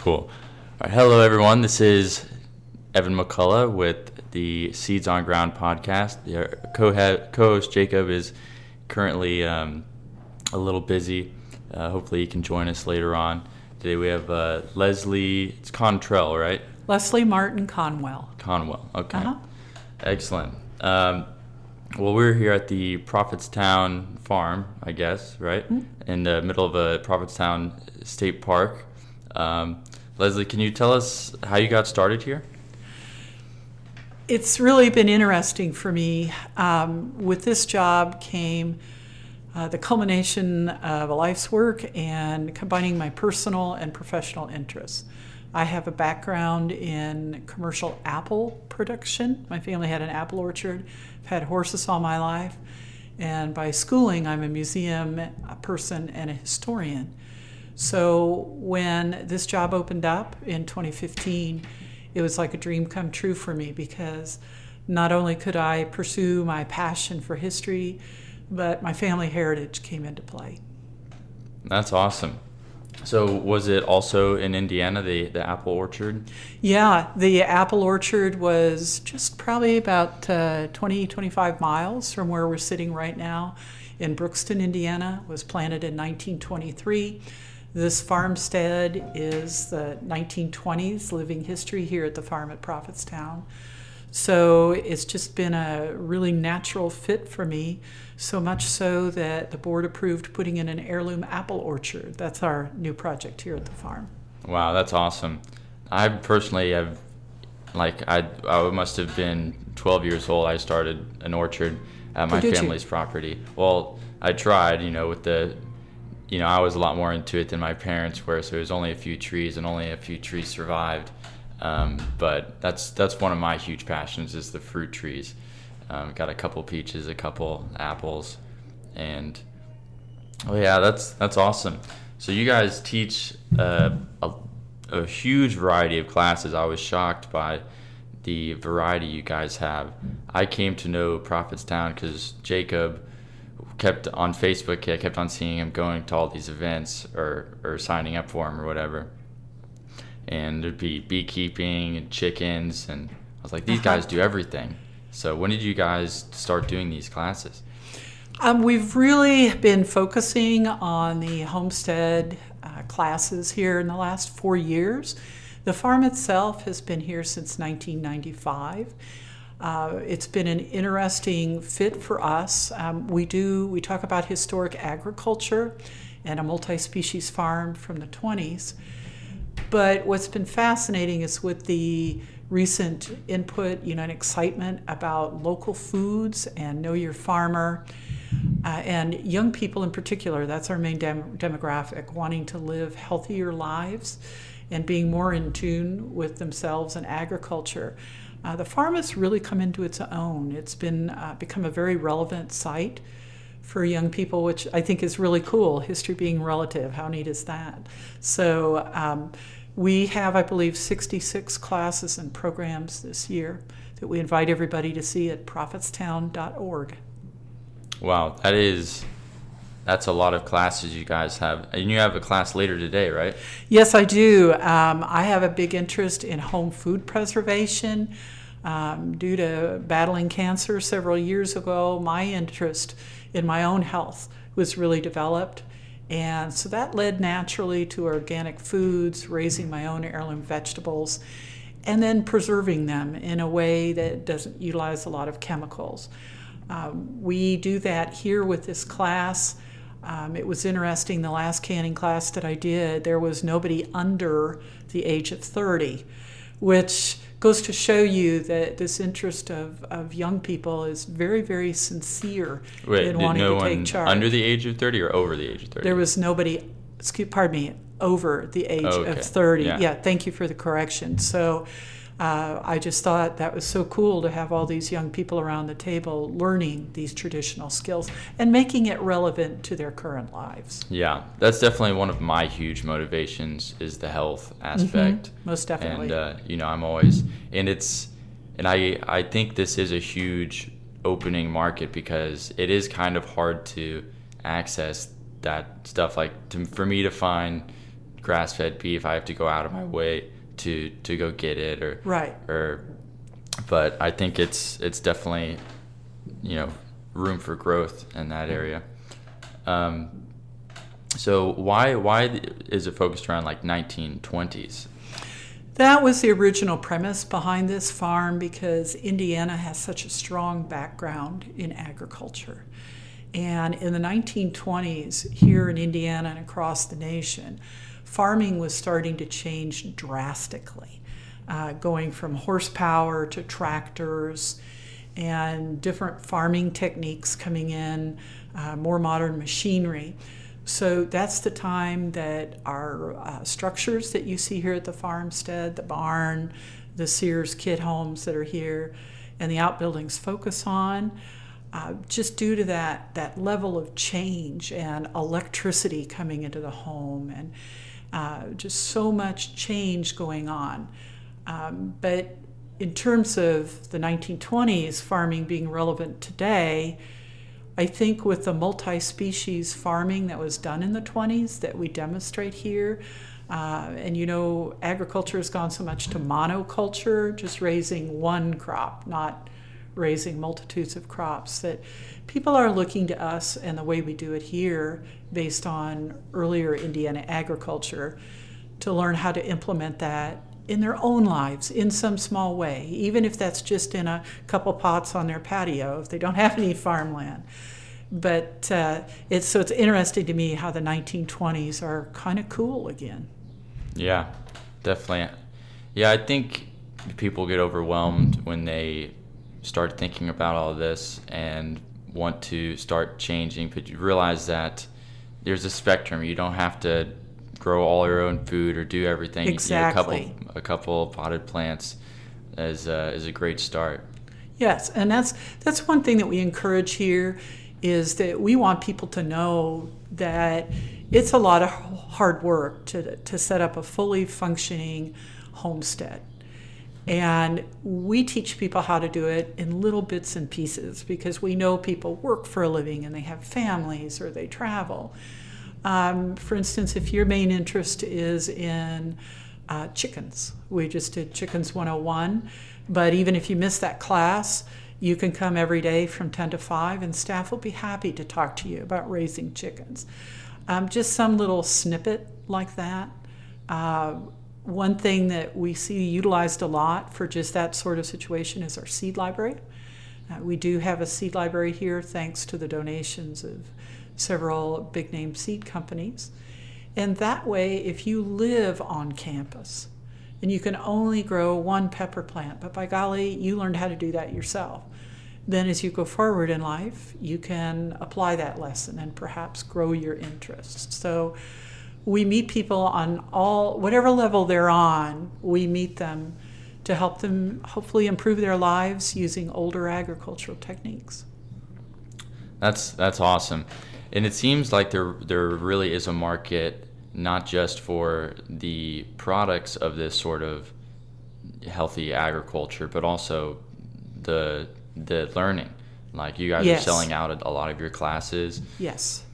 Cool. All right, hello, everyone. This is Evan McCullough with the Seeds on Ground podcast. The co-host Jacob is currently um, a little busy. Uh, hopefully, he can join us later on. Today we have uh, Leslie. It's Contrell, right? Leslie Martin Conwell. Conwell. Okay. Uh-huh. Excellent. Um, well, we're here at the Prophetstown Farm, I guess, right? Mm-hmm. In the middle of a Prophetstown State Park. Um, Leslie, can you tell us how you got started here? It's really been interesting for me. Um, with this job came uh, the culmination of a life's work and combining my personal and professional interests. I have a background in commercial apple production. My family had an apple orchard. I've had horses all my life. And by schooling, I'm a museum person and a historian. So when this job opened up in 2015, it was like a dream come true for me because not only could I pursue my passion for history, but my family heritage came into play. That's awesome. So was it also in Indiana, the, the apple orchard? Yeah, the apple orchard was just probably about uh, 20, 25 miles from where we're sitting right now in Brookston, Indiana. It was planted in 1923. This farmstead is the 1920s living history here at the farm at Prophetstown. So it's just been a really natural fit for me, so much so that the board approved putting in an heirloom apple orchard. That's our new project here at the farm. Wow, that's awesome. I personally have, like, I, I must have been 12 years old. I started an orchard at my Oh, did you? family's property. Well, I tried, you know, with the, you know, I was a lot more into it than my parents were, so it was only a few trees, and only a few trees survived. Um, but that's that's one of my huge passions is the fruit trees. Um, got a couple peaches, a couple apples, and oh yeah, that's that's awesome. So you guys teach uh, a, a huge variety of classes. I was shocked by the variety you guys have. I came to know Prophetstown because Jacob kept on Facebook. I kept on seeing him going to all these events or or signing up for him or whatever and there'd be beekeeping and chickens and I was like these guys do everything. So when did you guys start doing these classes? Um, we've really been focusing on the homestead uh, classes here in the last four years. The farm itself has been here since 1995. Uh, it's been an interesting fit for us. Um, we do we talk about historic agriculture and a multi-species farm from the 20s. But what's been fascinating is with the recent input, you know, and excitement about local foods and know your farmer, uh, and young people in particular. That's our main dem- demographic, wanting to live healthier lives and being more in tune with themselves and agriculture. Uh, the farm has really come into its own. It's been uh, become a very relevant site for young people, which I think is really cool. History being relative, how neat is that? So um, we have, I believe, 66 classes and programs this year that we invite everybody to see at prophetstown.org. Wow, that is that's a lot of classes you guys have. And you have a class later today, right? Yes, I do. Um, I have a big interest in home food preservation. Um, due to battling cancer several years ago, my interest in my own health was really developed. And so that led naturally to organic foods, raising my own heirloom vegetables, and then preserving them in a way that doesn't utilize a lot of chemicals. Um, we do that here with this class. Um, it was interesting, the last canning class that I did, there was nobody under the age of 30, which goes to show you that this interest of, of young people is very, very sincere Wait, in wanting no to take charge. under the age of 30 or over the age of 30? There was nobody, excuse, pardon me, over the age Oh, okay. of 30. Yeah. Yeah. thank you for the correction. So uh, I just thought that was so cool to have all these young people around the table learning these traditional skills and making it relevant to their current lives. Yeah, that's definitely one of my huge motivations is the health aspect. Most definitely. And uh, you know, I'm always and it's and I I think this is a huge opening market because it is kind of hard to access that stuff like to, for me to find grass fed beef, I have to go out of my way to to go get it or right or but I think it's it's definitely you know room for growth in that area. Um, so why why is it focused around like 1920s? That was the original premise behind this farm because Indiana has such a strong background in agriculture. And in the 1920s, here in Indiana and across the nation, farming was starting to change drastically, uh, going from horsepower to tractors and different farming techniques coming in, uh, more modern machinery. So that's the time that our uh, structures that you see here at the farmstead, the barn, the Sears kit homes that are here, and the outbuildings focus on, uh, just due to that that level of change and electricity coming into the home and uh, just so much change going on. Um, but in terms of the 1920s, farming being relevant today, I think with the multi species farming that was done in the 20s that we demonstrate here, uh, and you know, agriculture has gone so much to monoculture, just raising one crop, not raising multitudes of crops, that people are looking to us and the way we do it here, based on earlier Indiana agriculture, to learn how to implement that in their own lives in some small way, even if that's just in a couple pots on their patio if they don't have any farmland. But uh, it's so it's interesting to me how the 1920s are kind of cool again. Yeah, definitely. Yeah, I think people get overwhelmed when they start thinking about all this and want to start changing, but you realize that there's a spectrum. You don't have to grow all your own food or do everything. Exactly. a couple a couple potted plants is uh, is a great start. Yes, and that's that's one thing that we encourage here is that we want people to know that it's a lot of hard work to to set up a fully functioning homestead. And we teach people how to do it in little bits and pieces because we know people work for a living and they have families or they travel. Um, for instance, if your main interest is in uh, chickens, we just did Chickens 101. But even if you miss that class, you can come every day from 10 to 5, and staff will be happy to talk to you about raising chickens. Um, just some little snippet like that. Uh, one thing that we see utilized a lot for just that sort of situation is our seed library. Uh, we do have a seed library here thanks to the donations of several big name seed companies. And that way, if you live on campus and you can only grow one pepper plant, but by golly, you learned how to do that yourself, then as you go forward in life, you can apply that lesson and perhaps grow your interests. So we meet people on all, whatever level they're on, we meet them to help them hopefully improve their lives using older agricultural techniques. That's that's awesome and it seems like there there really is a market not just for the products of this sort of healthy agriculture, but also the the learning. Like you guys yes. are selling out a lot of your classes. Yes,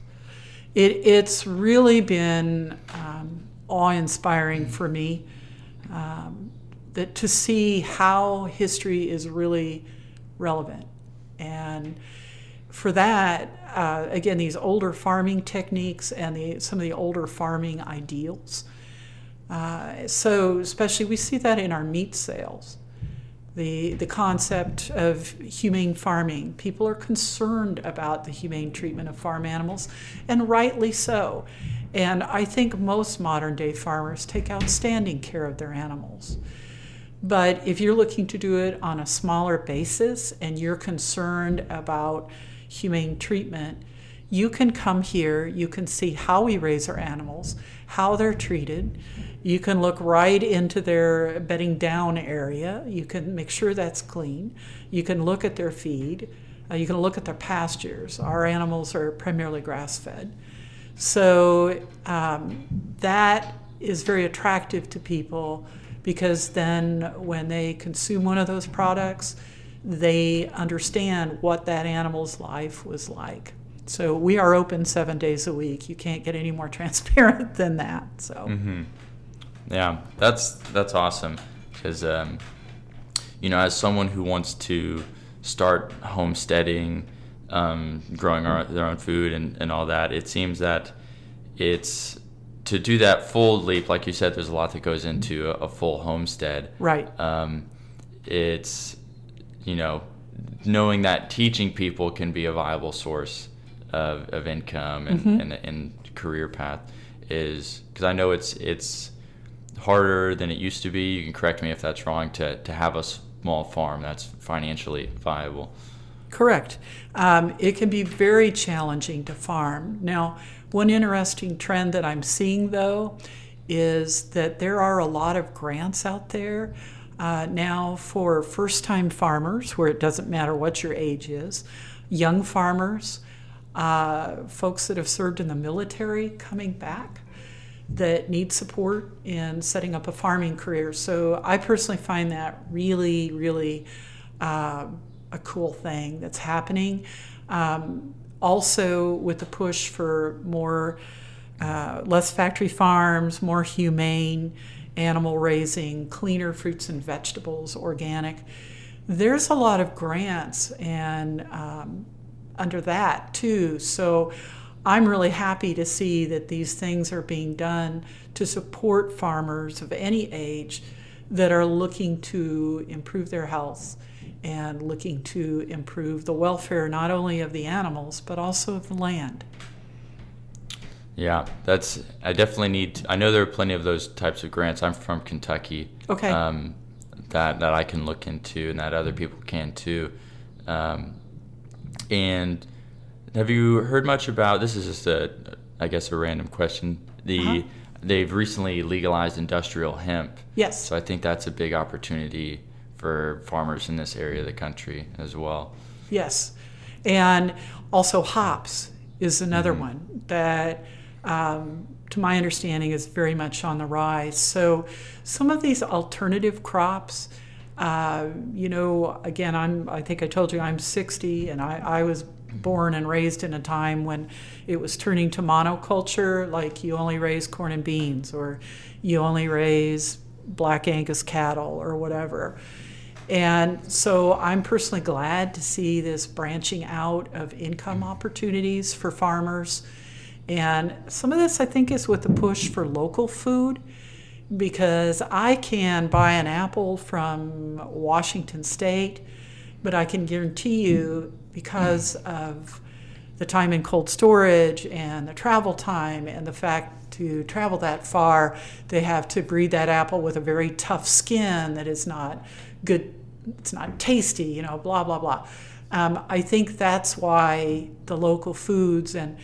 it it's really been um, awe inspiring for me um, that to see how history is really relevant and for that, uh, again, these older farming techniques and the, some of the older farming ideals. Uh, so, especially, we see that in our meat sales. The, the concept of humane farming. People are concerned about the humane treatment of farm animals, and rightly so. And I think most modern day farmers take outstanding care of their animals. But if you're looking to do it on a smaller basis and you're concerned about humane treatment, you can come here, you can see how we raise our animals, how they're treated. You can look right into their bedding down area. You can make sure that's clean. You can look at their feed. Uh, you can look at their pastures. Our animals are primarily grass fed. So um, that is very attractive to people because then when they consume one of those products, they understand what that animal's life was like. So we are open seven days a week. You can't get any more transparent than that. So. Mm-hmm. Yeah, that's that's awesome because um, you know, as someone who wants to start homesteading, um, growing our, their own food and, and all that, it seems that it's to do that full leap. Like you said, there's a lot that goes into a, a full homestead. Right. Um, it's you know knowing that teaching people can be a viable source of, of income and, mm-hmm. and, and career path is because I know it's it's harder than it used to be. You can correct me if that's wrong to, to have a small farm that's financially viable. Correct. Um, it can be very challenging to farm. Now, one interesting trend that I'm seeing though is that there are a lot of grants out there uh, now for first time farmers, where it doesn't matter what your age is, young farmers, uh, folks that have served in the military coming back that need support in setting up a farming career. So I personally find that really, really uh, a cool thing that's happening. Um, also, with the push for more, uh, less factory farms, more humane animal raising, cleaner fruits and vegetables, organic. There's a lot of grants and um, under that too. So I'm really happy to see that these things are being done to support farmers of any age that are looking to improve their health and looking to improve the welfare not only of the animals but also of the land. Yeah, that's. I definitely need. I know there are plenty of those types of grants. I'm from Kentucky. Okay. Um, that that I can look into and that other people can too. Um, and have you heard much about? This is just a, I guess, a random question. The uh-huh. they've recently legalized industrial hemp. Yes. So I think that's a big opportunity for farmers in this area of the country as well. Yes, and also hops is another mm-hmm. one that um, to my understanding, is very much on the rise. So some of these alternative crops, uh, you know, again, I'm, I think I told you I'm 60 and I, I was born and raised in a time when it was turning to monoculture, like you only raise corn and beans or you only raise black Angus cattle or whatever. And so I'm personally glad to see this branching out of income opportunities for farmers and some of this, I think, is with the push for local food because I can buy an apple from Washington State, but I can guarantee you, because of the time in cold storage and the travel time and the fact to travel that far, they have to breed that apple with a very tough skin that is not good, it's not tasty, you know, blah, blah, blah. Um, I think that's why the local foods and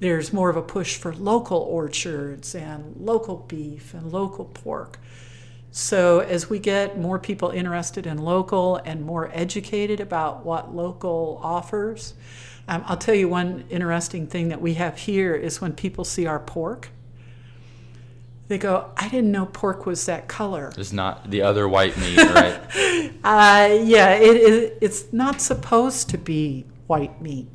there's more of a push for local orchards and local beef and local pork. So, as we get more people interested in local and more educated about what local offers, um, I'll tell you one interesting thing that we have here is when people see our pork, they go, I didn't know pork was that color. It's not the other white meat, right? uh, yeah, it, it, it's not supposed to be white meat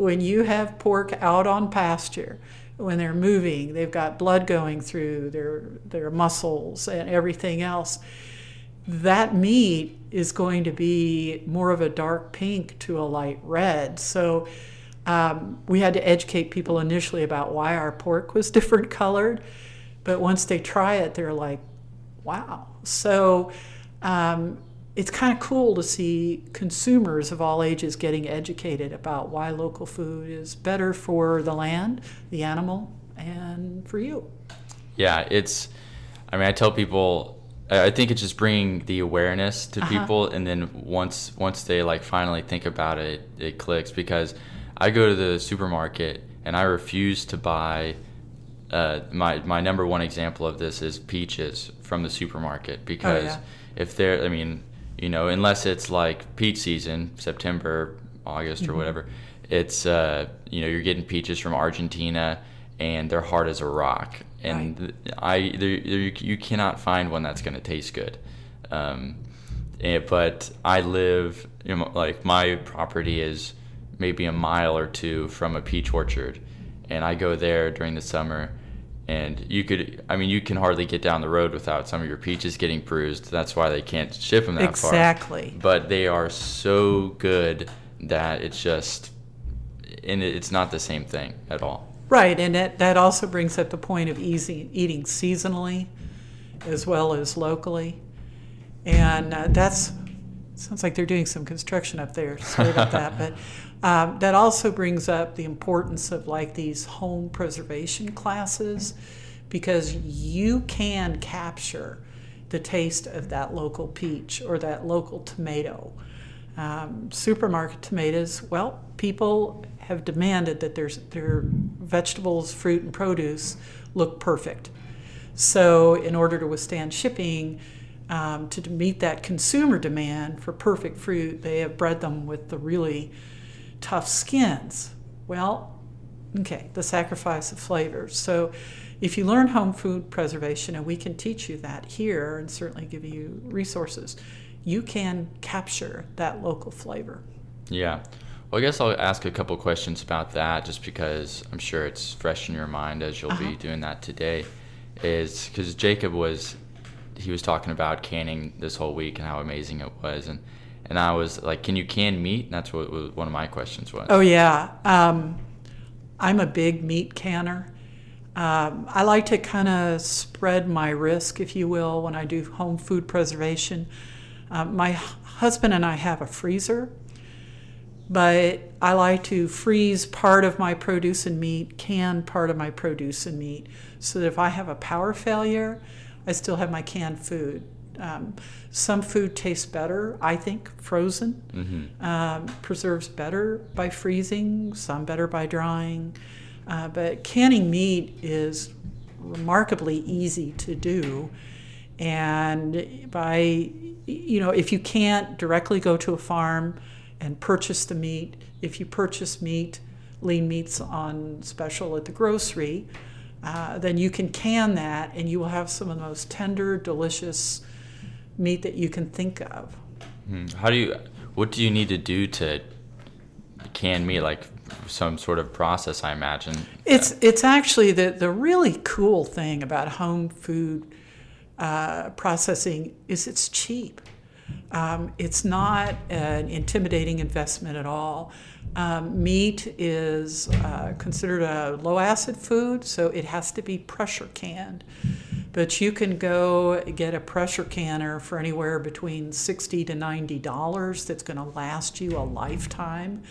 when you have pork out on pasture, when they're moving, they've got blood going through their their muscles and everything else. That meat is going to be more of a dark pink to a light red. So um, we had to educate people initially about why our pork was different colored, but once they try it, they're like, "Wow!" So um, it's kind of cool to see consumers of all ages getting educated about why local food is better for the land, the animal, and for you. Yeah, it's. I mean, I tell people. I think it's just bringing the awareness to uh-huh. people, and then once once they like finally think about it, it clicks. Because I go to the supermarket and I refuse to buy. Uh, my my number one example of this is peaches from the supermarket because oh, yeah. if they're, I mean, you know, unless it's like peach season, September, August, mm-hmm. or whatever. It's uh, you know, you're getting peaches from Argentina, and they're hard as a rock, and right. I there, you cannot find one that's going to taste good. Um, and, eh, but I live, you know, like my property is maybe a mile or two from a peach orchard, and I go there during the summer. And you could, I mean, you can hardly get down the road without some of your peaches getting bruised. That's why they can't ship them that exactly. far. Exactly. But they are so good that it's just, and it's not the same thing at all. Right, and that, that also brings up the point of easy, eating seasonally as well as locally. And uh, that's sounds like they're doing some construction up there. Sorry about that, but um, that also brings up the importance of like these home preservation classes because you can capture the taste of that local peach or that local tomato. Um, supermarket tomatoes, well, people have demanded that their, their vegetables, fruit, and produce look perfect. So, in order to withstand shipping, um, to meet that consumer demand for perfect fruit, they have bred them with the really tough skins. Well, okay, the sacrifice of flavors. So, if you learn home food preservation, and we can teach you that here and certainly give you resources, you can capture that local flavor. Yeah. Well, I guess I'll ask a couple questions about that just because I'm sure it's fresh in your mind as you'll uh-huh. be doing that today. Is because Jacob was he was talking about canning this whole week and how amazing it was, and and I was like, "Can you can meat?" And that's what one of my questions was. Oh yeah, um, I'm a big meat canner. Um, I like to kind of spread my risk, if you will, when I do home food preservation. Um, my husband and I have a freezer, but I like to freeze part of my produce and meat, can part of my produce and meat, so that if I have a power failure, I still have my canned food. Um, some food tastes better, I think, frozen. Mm-hmm. Um, preserves better by freezing, some better by drying. Uh, but canning meat is remarkably easy to do. And by, you know, if you can't directly go to a farm and purchase the meat, if you purchase meat, lean meats on special at the grocery, uh, then you can can that and you will have some of the most tender, delicious meat that you can think of. Hmm. How do you, what do you need to do to can meat? Like some sort of process, I imagine. It's, it's actually the, the really cool thing about home food uh, processing is it's cheap. Um, it's not an intimidating investment at all. Um, meat is uh, considered a low acid food, so it has to be pressure canned. But you can go get a pressure canner for anywhere between sixty to ninety dollars. That's going to last you a lifetime.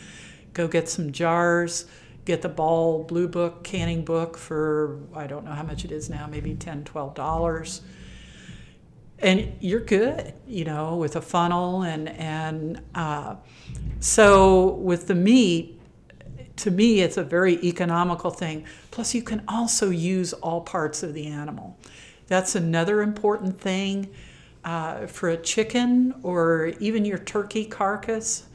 Go get some jars. Get the Ball Blue Book canning book for I don't know how much it is now, maybe ten, twelve dollars and you're good, you know, with a funnel and and uh, so with the meat, to me, it's a very economical thing. Plus, you can also use all parts of the animal. That's another important thing uh, for a chicken or even your turkey carcass.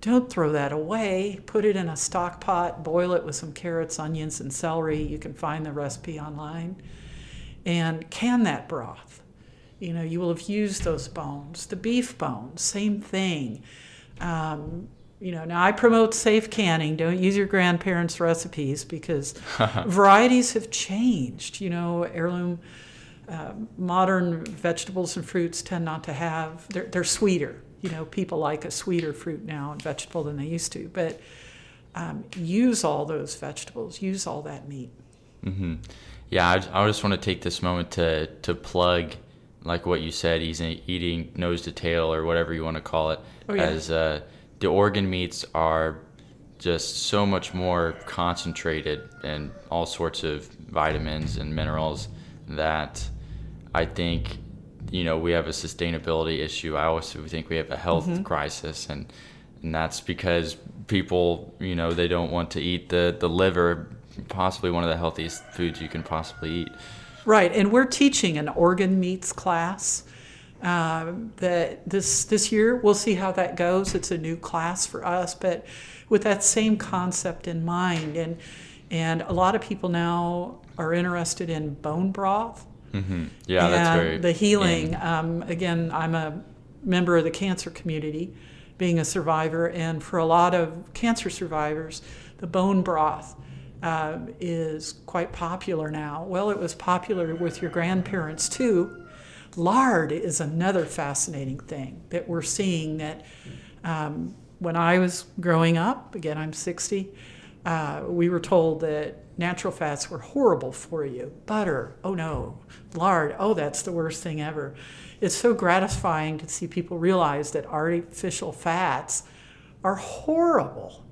Don't throw that away. Put it in a stock pot, boil it with some carrots, onions, and celery. You can find the recipe online. And can that broth you know, you will have used those bones. The beef bones, same thing. Um, you know, now I promote safe canning. Don't use your grandparents' recipes because varieties have changed. You know, heirloom, uh, modern vegetables and fruits tend not to have, they're, they're sweeter. You know, people like a sweeter fruit now and vegetable than they used to. But um, use all those vegetables, use all that meat. Mm-hmm. Yeah, I, I just want to take this moment to, to plug like what you said, he's eating nose to tail or whatever you want to call it. Oh, yeah. As uh, the organ meats are just so much more concentrated and all sorts of vitamins and minerals that I think you know we have a sustainability issue. I also think we have a health mm-hmm. crisis, and and that's because people you know they don't want to eat the the liver, possibly one of the healthiest foods you can possibly eat. Right, and we're teaching an organ meats class. Uh, that this this year we'll see how that goes. It's a new class for us, but with that same concept in mind, and and a lot of people now are interested in bone broth. Mm-hmm. Yeah, and that's very the healing. Um, again, I'm a member of the cancer community, being a survivor. And for a lot of cancer survivors, the bone broth uh, is quite popular now. Well, it was popular with your grandparents too. Lard is another fascinating thing that we're seeing that um, when I was growing up, again, I'm 60, uh, we were told that natural fats were horrible for you. Butter, oh no. Lard, oh, that's the worst thing ever. It's so gratifying to see people realize that artificial fats are horrible,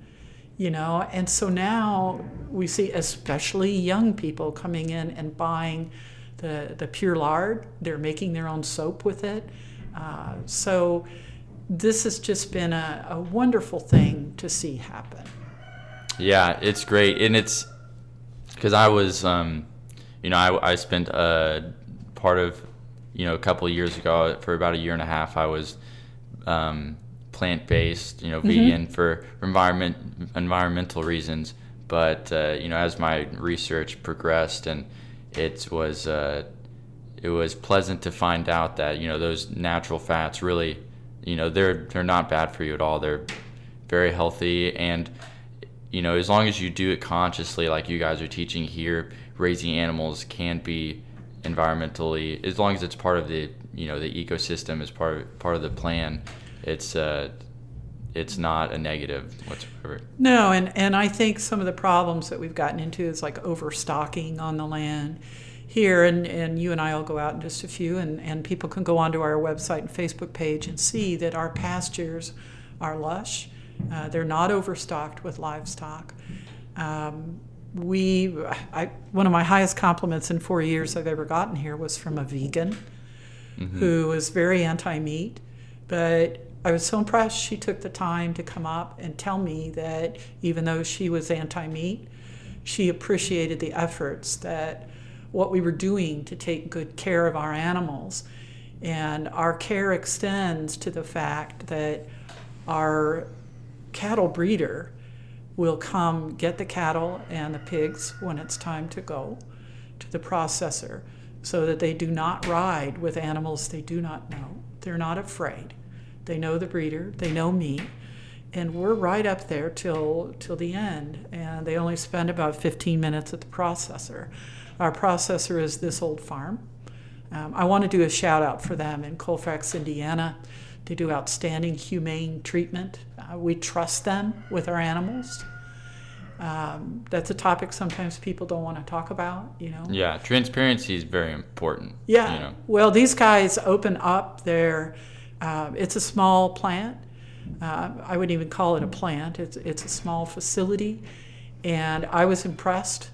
you know. And so now we see, especially young people coming in and buying the, the pure lard, they're making their own soap with it. Uh, so this has just been a, a wonderful thing to see happen. Yeah, it's great, and it's because I was, um, you know, I, I spent a part of, you know, a couple of years ago for about a year and a half. I was um, plant based, you know, mm-hmm. vegan for environment environmental reasons. But uh, you know, as my research progressed, and it was uh, it was pleasant to find out that you know those natural fats really, you know, they're they're not bad for you at all. They're very healthy and you know, as long as you do it consciously, like you guys are teaching here, raising animals can be environmentally, as long as it's part of the, you know, the ecosystem, is part of, part of the plan, it's uh, it's not a negative whatsoever. No, and and I think some of the problems that we've gotten into is like overstocking on the land here, and, and you and I will go out in just a few, and, and people can go onto our website and Facebook page and see that our pastures are lush uh, they're not overstocked with livestock. Um, we, I, one of my highest compliments in four years I've ever gotten here was from a vegan mm-hmm. who was very anti meat. But I was so impressed she took the time to come up and tell me that even though she was anti meat, she appreciated the efforts that what we were doing to take good care of our animals. And our care extends to the fact that our cattle breeder will come get the cattle and the pigs when it's time to go to the processor so that they do not ride with animals they do not know. They're not afraid. They know the breeder, they know me, and we're right up there till till the end. And they only spend about 15 minutes at the processor. Our processor is this old farm. Um, I want to do a shout out for them in Colfax, Indiana. They do outstanding humane treatment. Uh, we trust them with our animals. Um, that's a topic sometimes people don't want to talk about, you know. Yeah, transparency is very important. Yeah. You know? Well, these guys open up their. Uh, it's a small plant. Uh, I wouldn't even call it a plant. It's it's a small facility, and I was impressed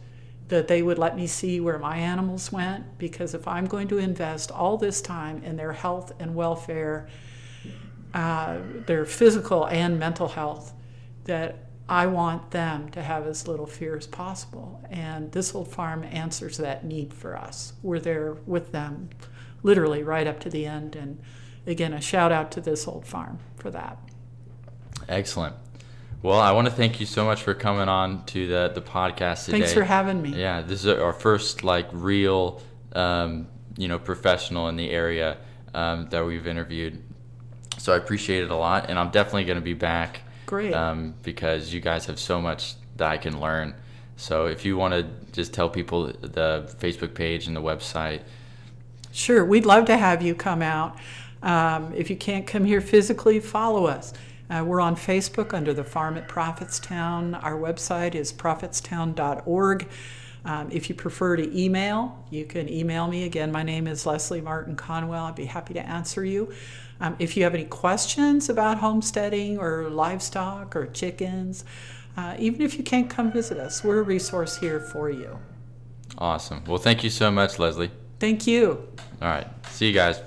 that they would let me see where my animals went because if I'm going to invest all this time in their health and welfare uh, their physical and mental health, that I want them to have as little fear as possible. And this old farm answers that need for us. We're there with them literally right up to the end. And again, a shout out to this old farm for that. Excellent. Well, I want to thank you so much for coming on to the, the podcast today. Thanks for having me. Yeah, this is our first like real, um, you know, professional in the area um, that we've interviewed. So I appreciate it a lot, and I'm definitely going to be back. Great. Um, because you guys have so much that I can learn. So if you want to just tell people the Facebook page and the website. Sure, we'd love to have you come out. Um, if you can't come here physically, follow us. Uh, we're on Facebook under the Farm at Prophetstown. Our website is prophetstown.org. Um, if you prefer to email, you can email me. Again, my name is Leslie Martin Conwell. I'd be happy to answer you. Um, if you have any questions about homesteading or livestock or chickens, uh, even if you can't come visit us, we're a resource here for you. Awesome. Well, thank you so much, Leslie. Thank you. All right. See you guys.